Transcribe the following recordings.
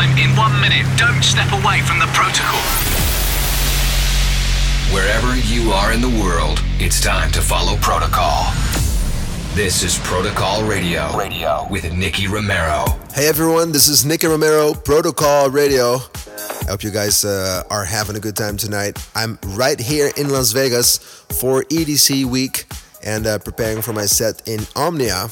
time in one minute. Don't step away from the protocol. Wherever you are in the world, it's time to follow protocol. This is Protocol Radio. Radio with Nicky Romero. Hey everyone, this is Nicky Romero, Protocol Radio. I hope you guys uh, are having a good time tonight. I'm right here in Las Vegas for EDC week and uh, preparing for my set in Omnia.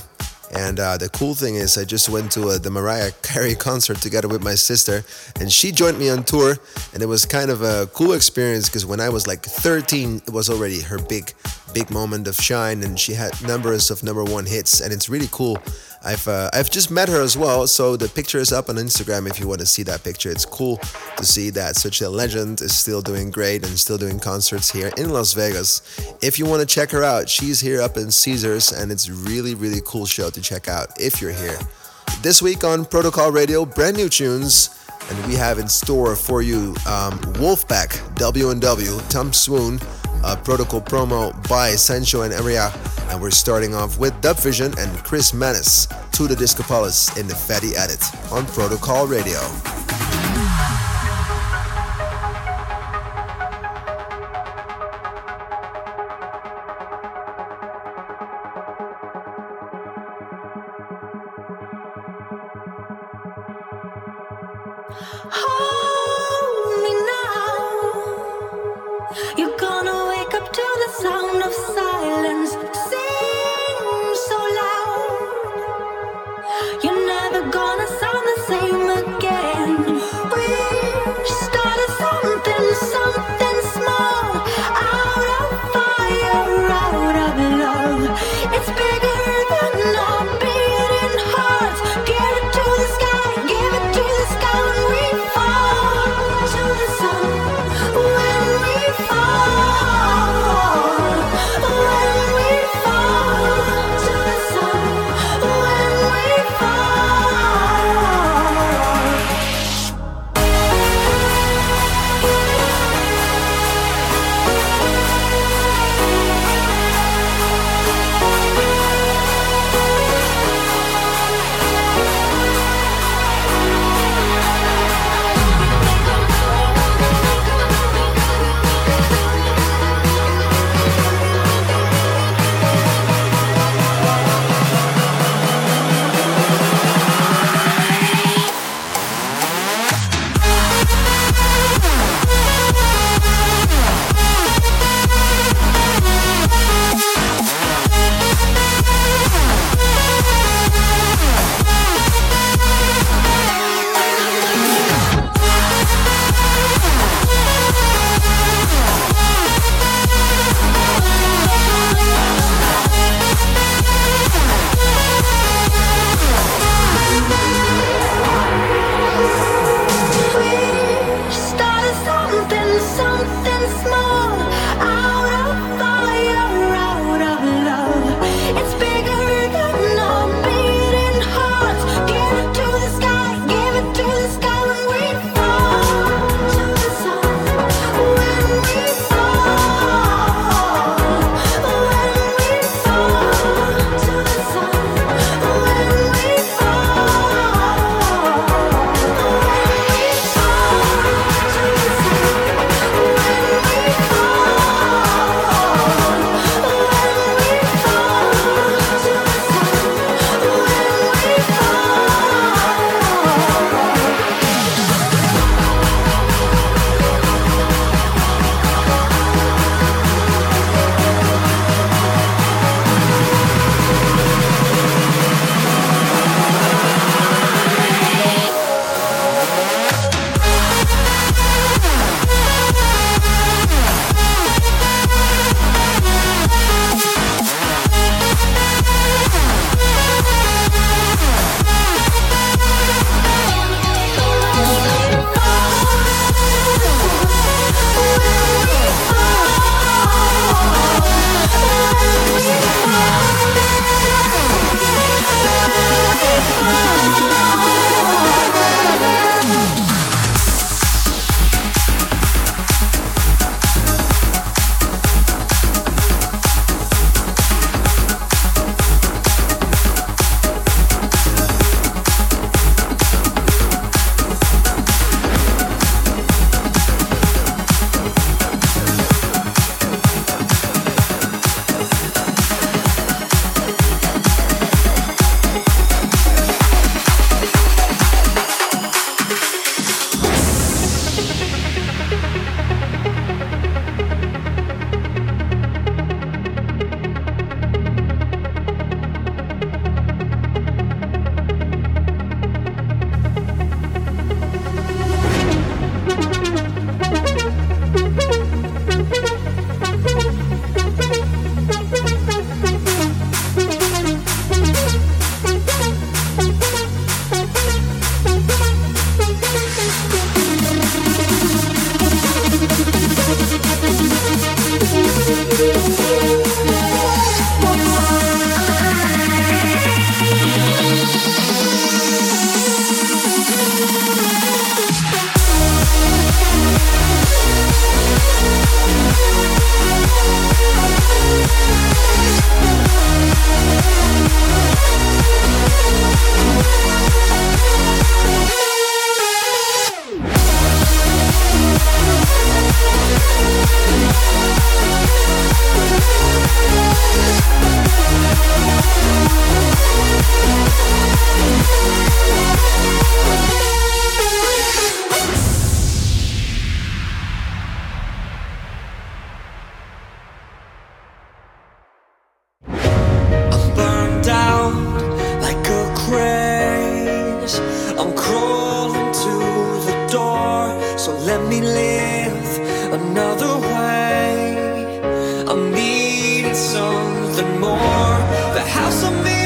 And uh, the cool thing is, I just went to uh, the Mariah Carey concert together with my sister, and she joined me on tour. And it was kind of a cool experience because when I was like 13, it was already her big, big moment of shine, and she had numbers of number one hits. And it's really cool I've uh, I've just met her as well, so the picture is up on Instagram if you want to see that picture. It's cool to see that such a legend is still doing great and still doing concerts here in Las Vegas. If you want to check her out, she's here up in Caesars, and it's really really cool show to check out if you're here. This week on Protocol Radio, brand new tunes. And we have in store for you um, Wolfpack, W&W, Tom Swoon, a Protocol promo by Sancho and Area, and we're starting off with Dub Vision and Kris Menace to the Discopolis in the Fatty Edit on Protocol Radio. Oh. sound something more. The house of glass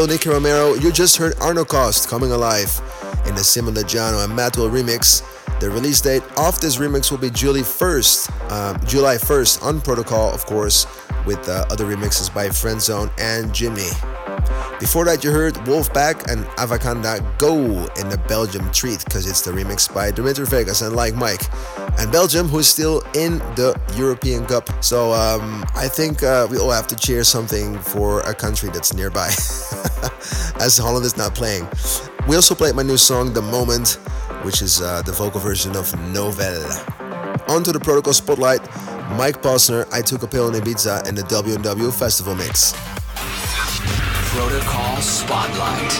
still Nicky Romero. You just heard Arno Cost coming alive in the Simon de Jano and Matwell remix. The release date of this remix will be July 1st, um, July 1st on Protocol, of course, with uh, other remixes by Friendzone and Jimmy. Before that, you heard Wolfpack and Avancada Go in the Belgium treat because it's the remix by Dimitri Vegas and Like Mike. And Belgium, who's still in the European Cup. So um, I think uh, we all have to cheer something for a country that's nearby, as Holland is not playing. We also played my new song, The Moment, which is uh, the vocal version of Novel. On to the Protocol Spotlight. Mike Posner, I Took a Pill in Ibiza, and the W&W Festival Mix. Protocol Spotlight.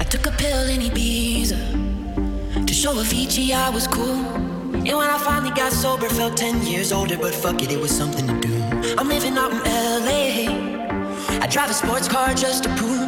I took a pill in Ibiza show Avicii I was cool. And when I finally got sober, felt 10 years older, but fuck it, it was something to do. I'm living out in LA. I drive a sports car just to prove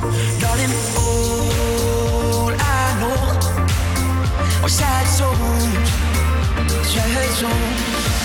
Darling, all I know are sad songs, sad songs. sign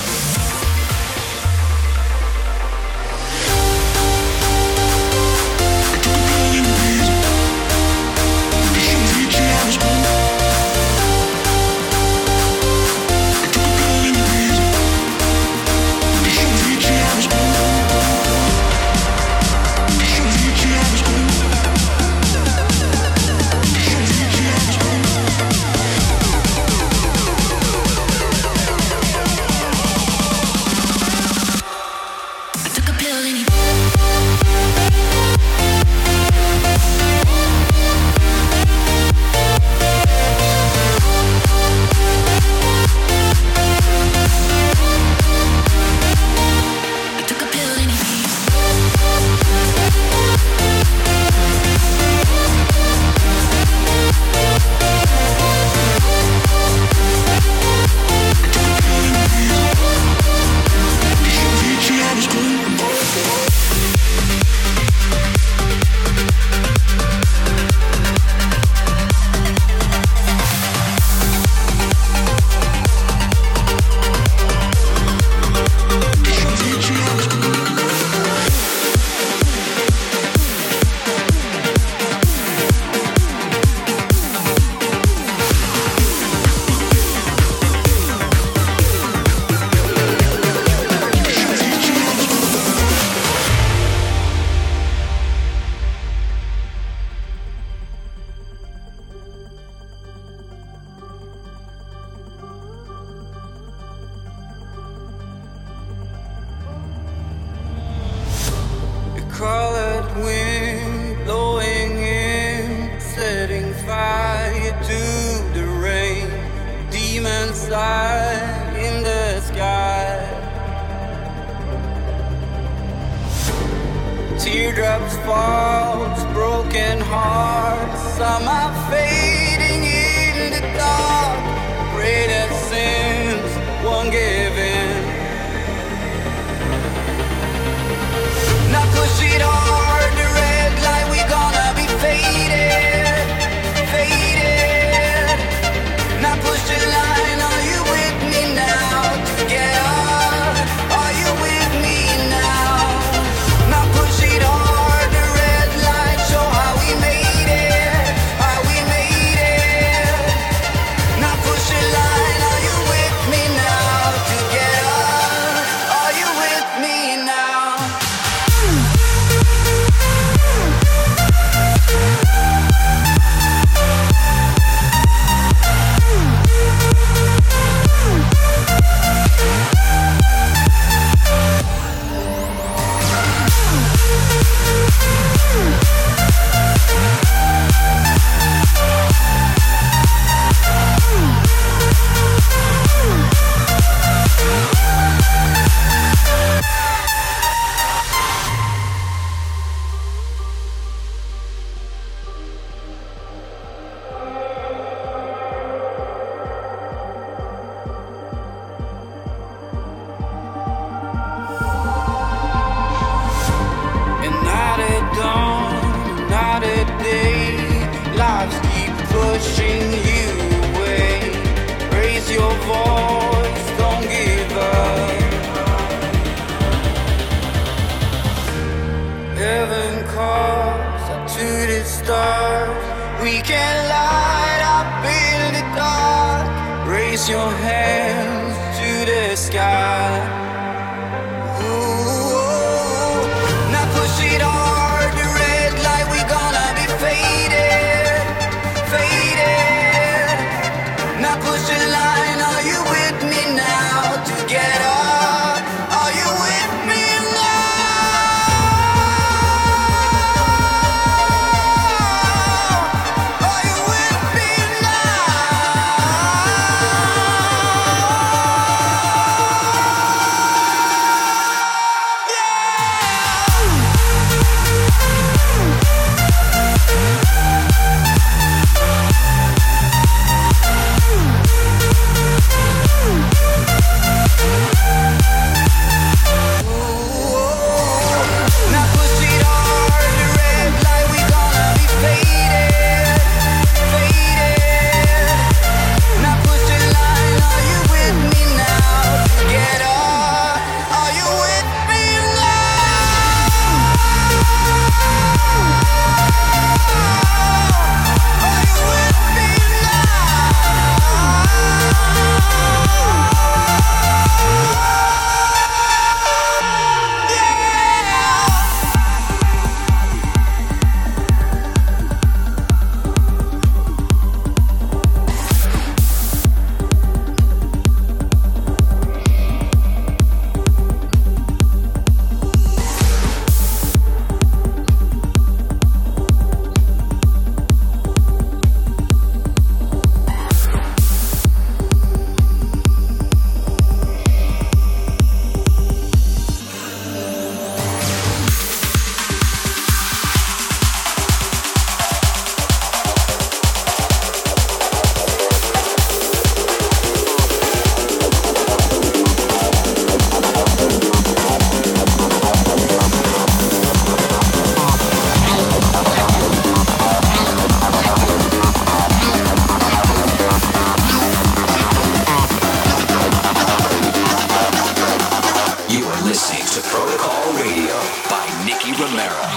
Nicky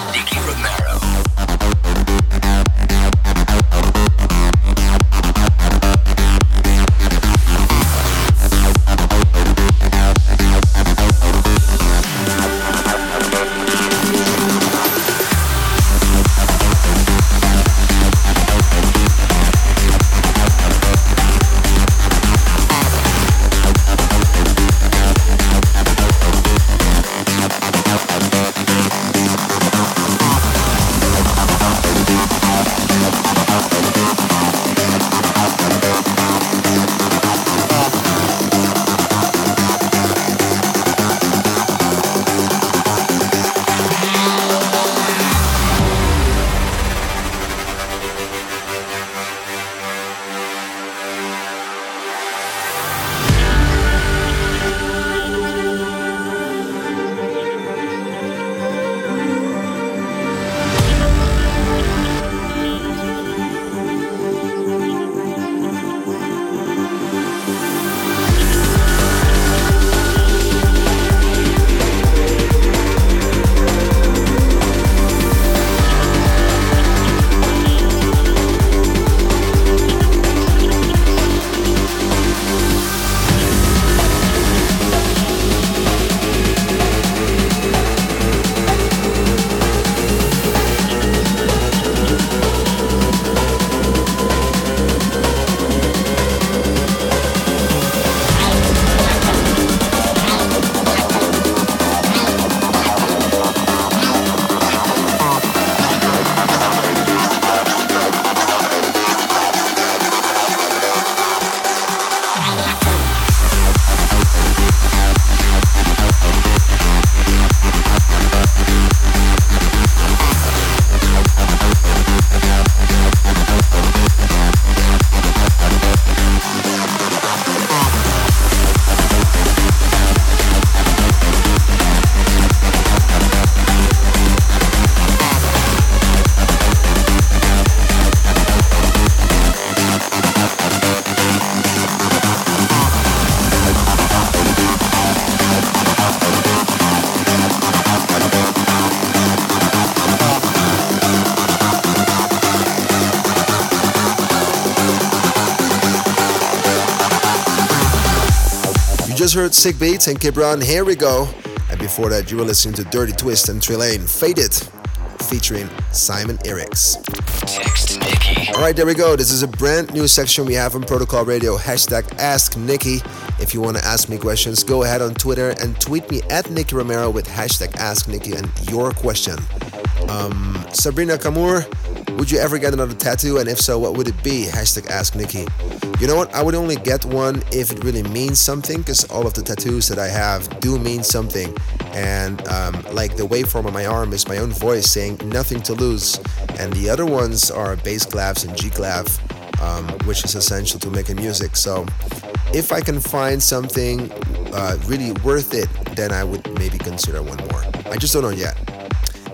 heard Sick Beats and Kibran, Here We Go. And before that, you were listening to Dirty Twist and Trelane, Faded, featuring Simon Eriks. Text Nicky. All right, there we go. This is a brand new section we have on Protocol Radio. Hashtag Ask Nicky. If you want to ask me questions, go ahead on Twitter and tweet me at Nicky Romero with hashtag Ask Nicky and your question. Um, Sabrina Kamour, would you ever get another tattoo? And if so, what would it be? Hashtag Ask Nicky. You know what? I would only get one if it really means something, because all of the tattoos that I have do mean something. And um, like the waveform on my arm is my own voice saying nothing to lose, and the other ones are bass clavs and G clav, um, which is essential to making music. So if I can find something uh, really worth it, then I would maybe consider one more. I just don't know yet.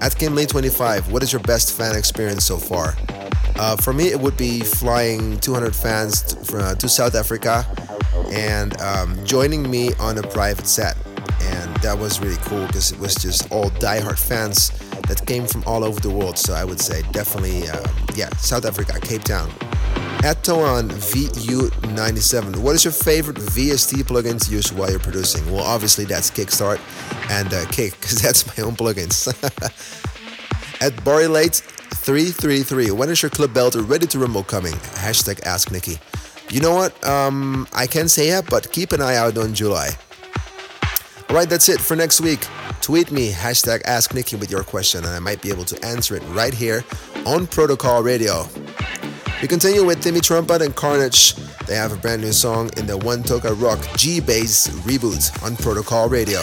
At Kimley25, what is your best fan experience so far? Uh, for me, it would be flying 200 fans to, uh, to South Africa and um, joining me on a private set. And that was really cool because it was just all diehard fans that came from all over the world. So I would say definitely, um, yeah, South Africa, Cape Town. At Toan VU97, what is your favorite VST plugin to use while you're producing? Well, obviously that's Kickstart and uh, Kick, because that's my own plugins. At Barrylate333, when is your Club belt ready to rumble coming? Hashtag Ask Nicky. You know what? Um, I can't say yet, but keep an eye out on July. All right, that's it for next week. Tweet me, hashtag Ask Nicky with your question, and I might be able to answer it right here on Protocol Radio. We continue with Timmy Trumpet and Carnage. They have a brand new song in the One Toca Rock G Bass reboot on Protocol Radio.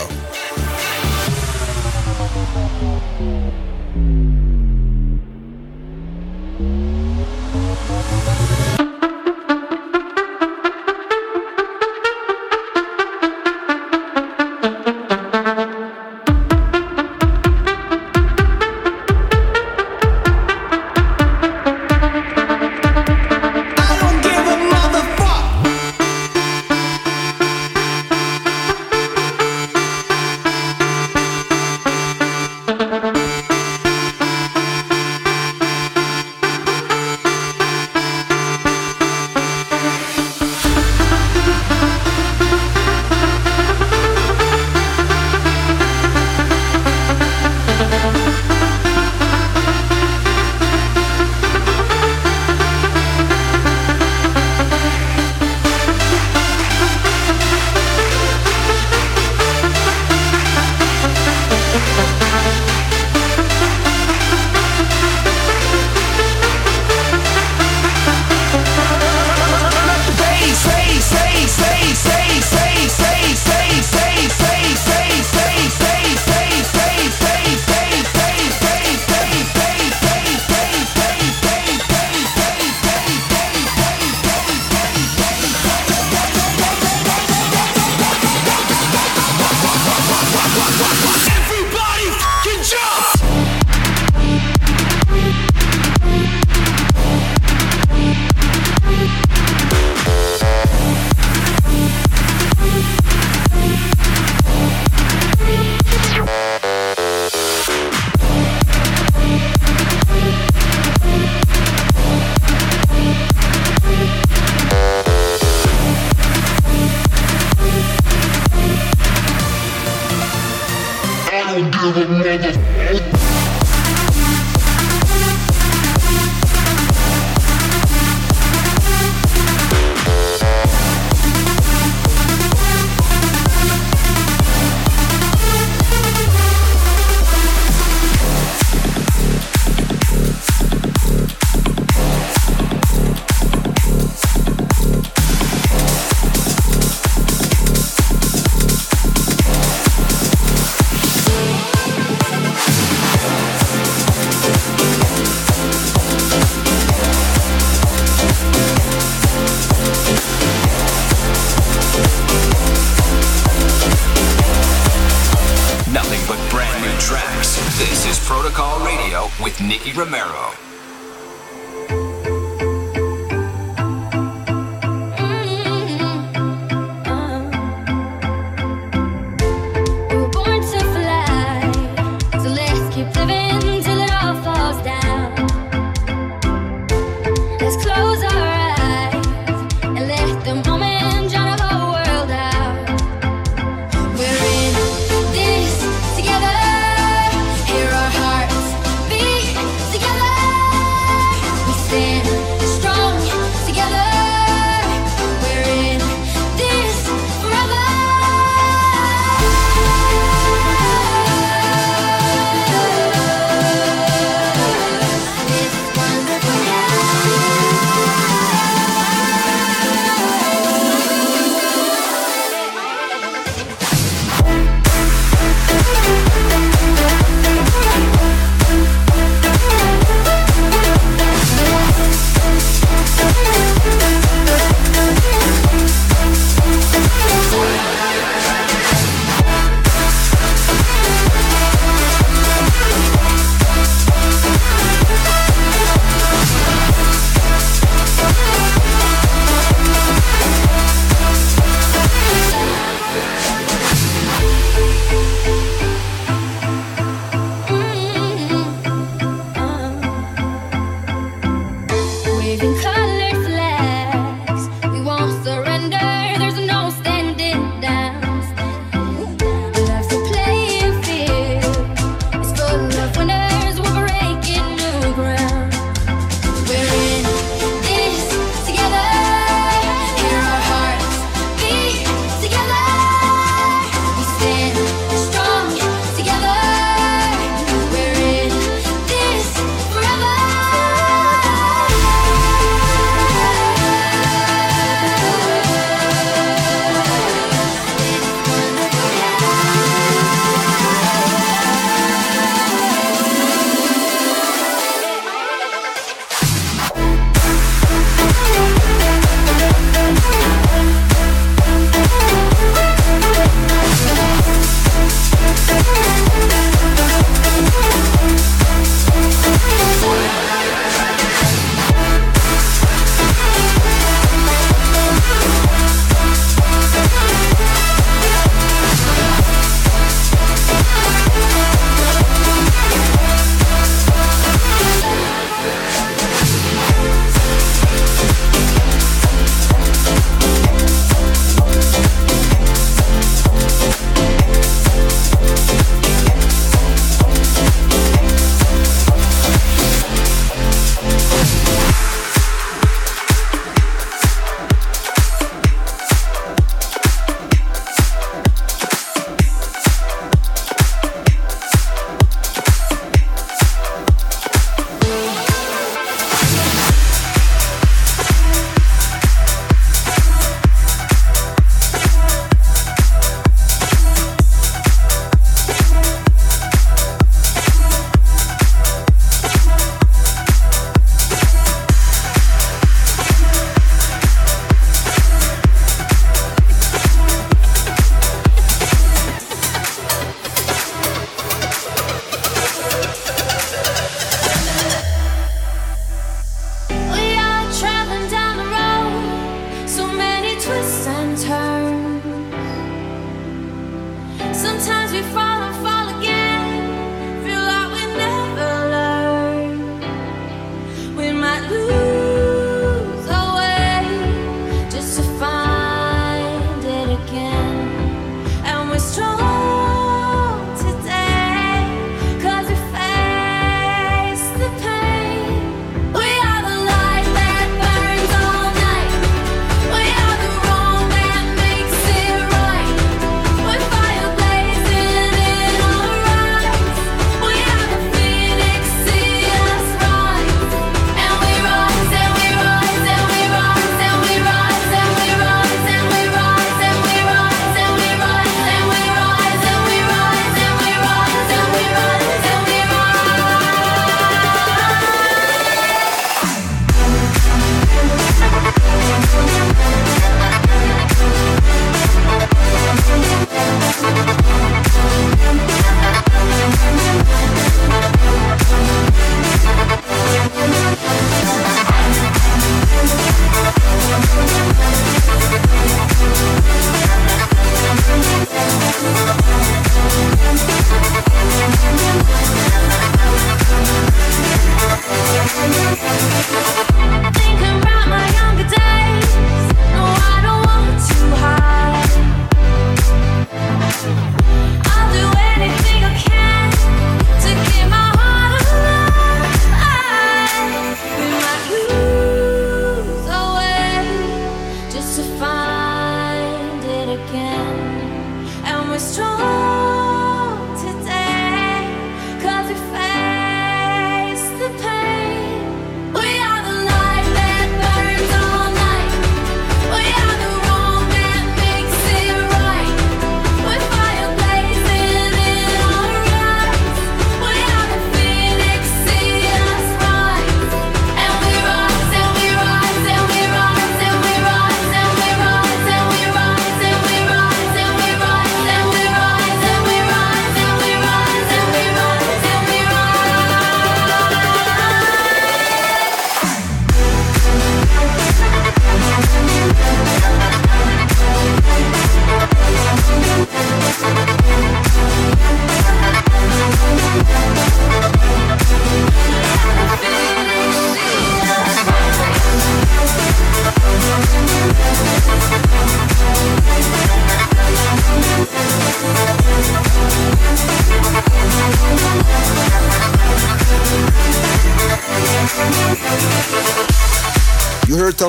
With Nicky Romero.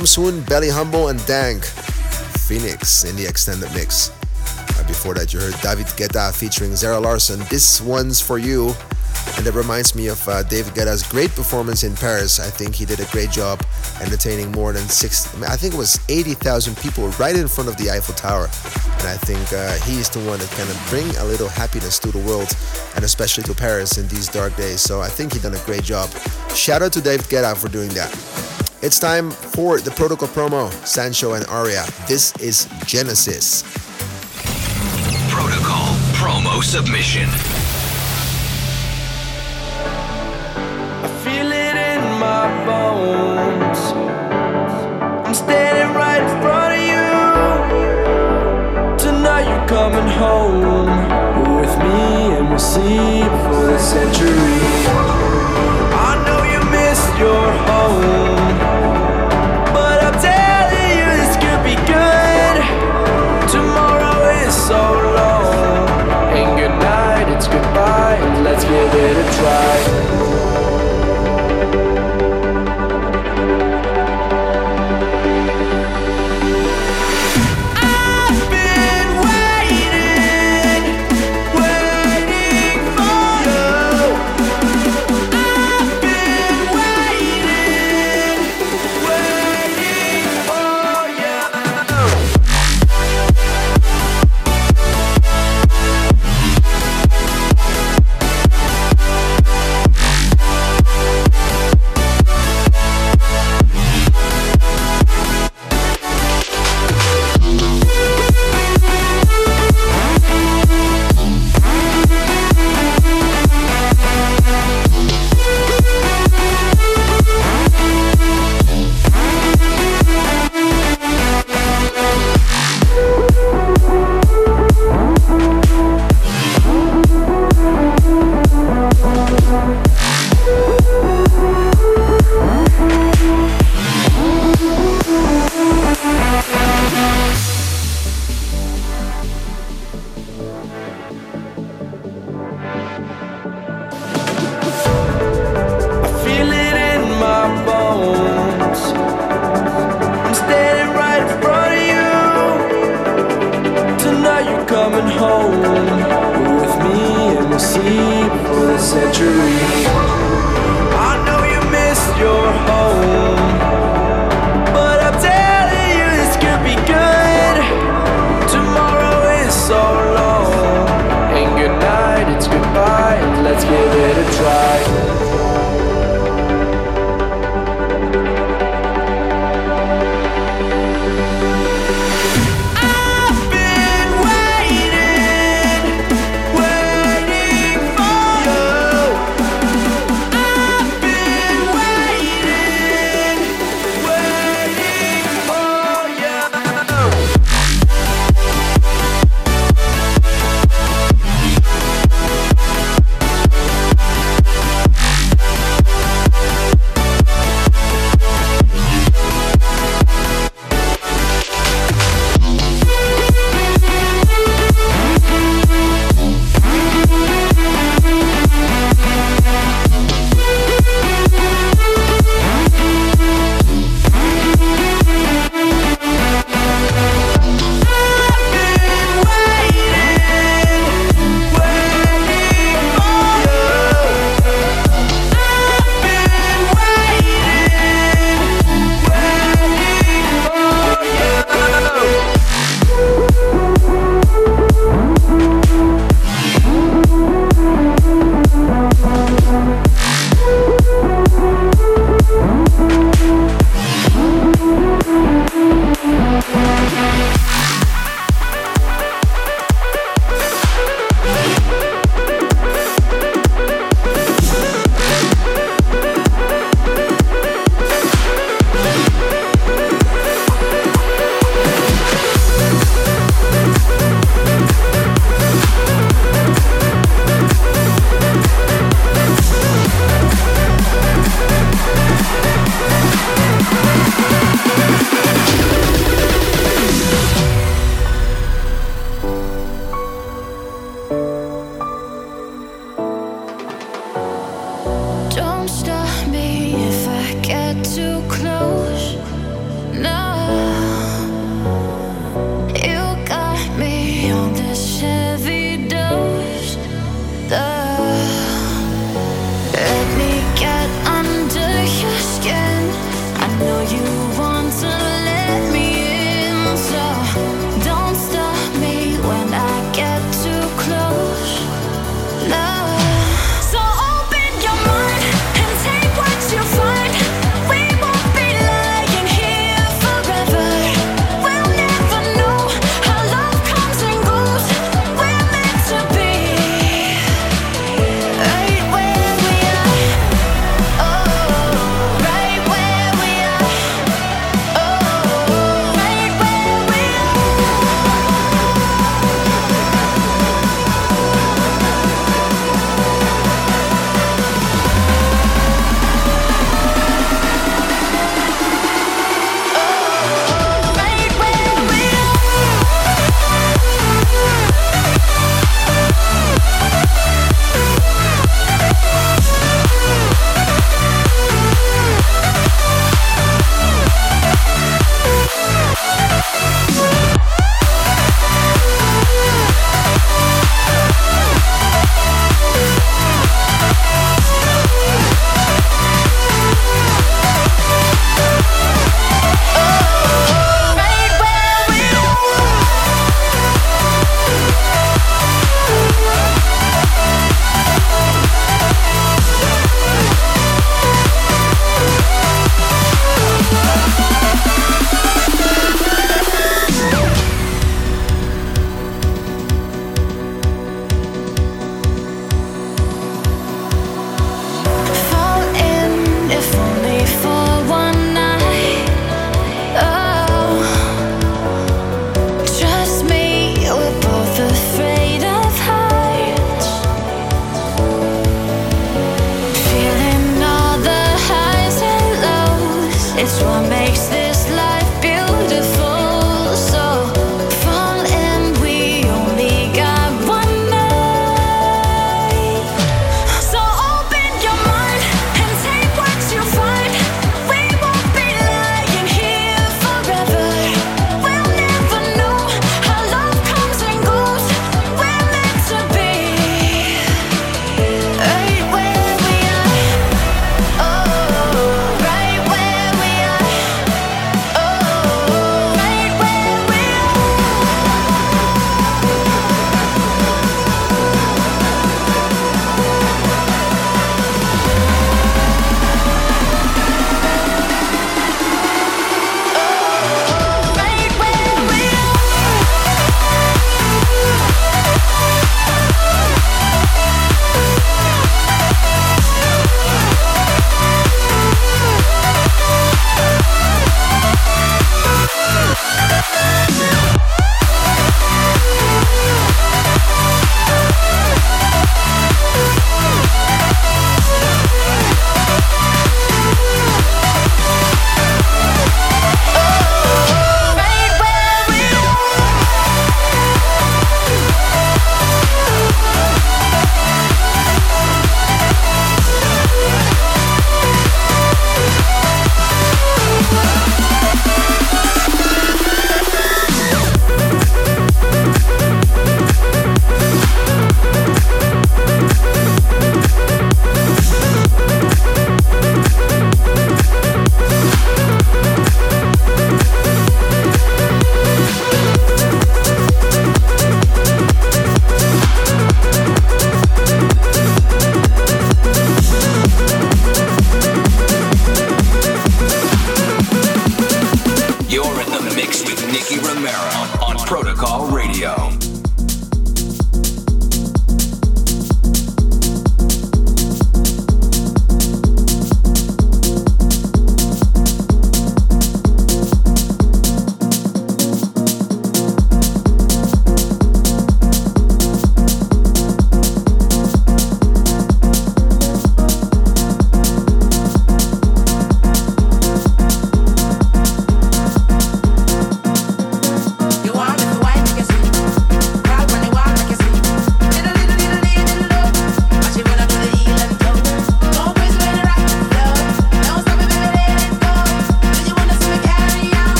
Tom Swoon, Belly Humble, and Dank. Phoenix in the extended mix. Before that, you heard David Guetta featuring Zara Larsson. This one's for you. And it reminds me of uh, David Guetta's great performance in Paris. I think he did a great job entertaining more than six, I think it was 80,000 people right in front of the Eiffel Tower. And I think uh, he's the one that kind of bring a little happiness to the world and especially to Paris in these dark days. So I think he done a great job. Shout out to David Guetta for doing that. It's time for the protocol promo, Sancho and Aria. This is Genesis. Protocol promo submission. feel it in my bones. I'm standing right in front of you. Tonight you're coming home with me, and we'll see for the century. I know you missed your home, it a try.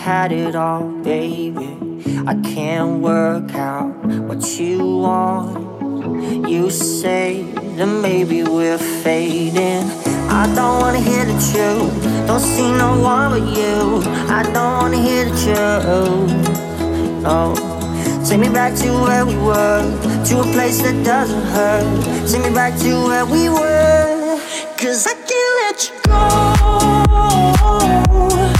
Had it all, baby. I can't work out what you want. You say that maybe we're fading. I don't wanna hear the truth. Don't see no one but you. I don't wanna hear the truth. No. Take me back to where we were, to a place that doesn't hurt. Take me back to where we were, cause I can't let you we we go,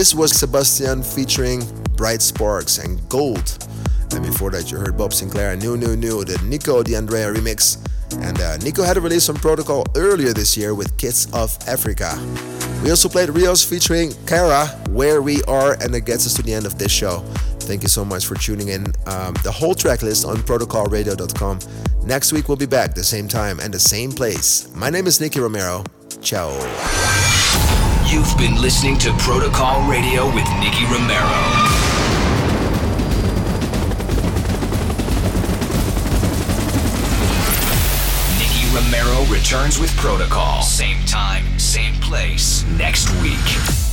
This was Sebastian featuring Bright Sparks and Gold. And before that, you heard Bob Sinclar and New New New, the Nico de Andrea remix. And uh, Nico had a release on Protocol earlier this year with Kids of Africa. We also played Rios featuring Kara, Where We Are, and that gets us to the end of this show. Thank you so much for tuning in. Um, the whole track list on protocolradio.com. Next week, we'll be back the same time and the same place. My name is Nicky Romero. Ciao. You've been listening to Protocol Radio with Nicky Romero. Romero returns with Protocol. Same time, same place, next week.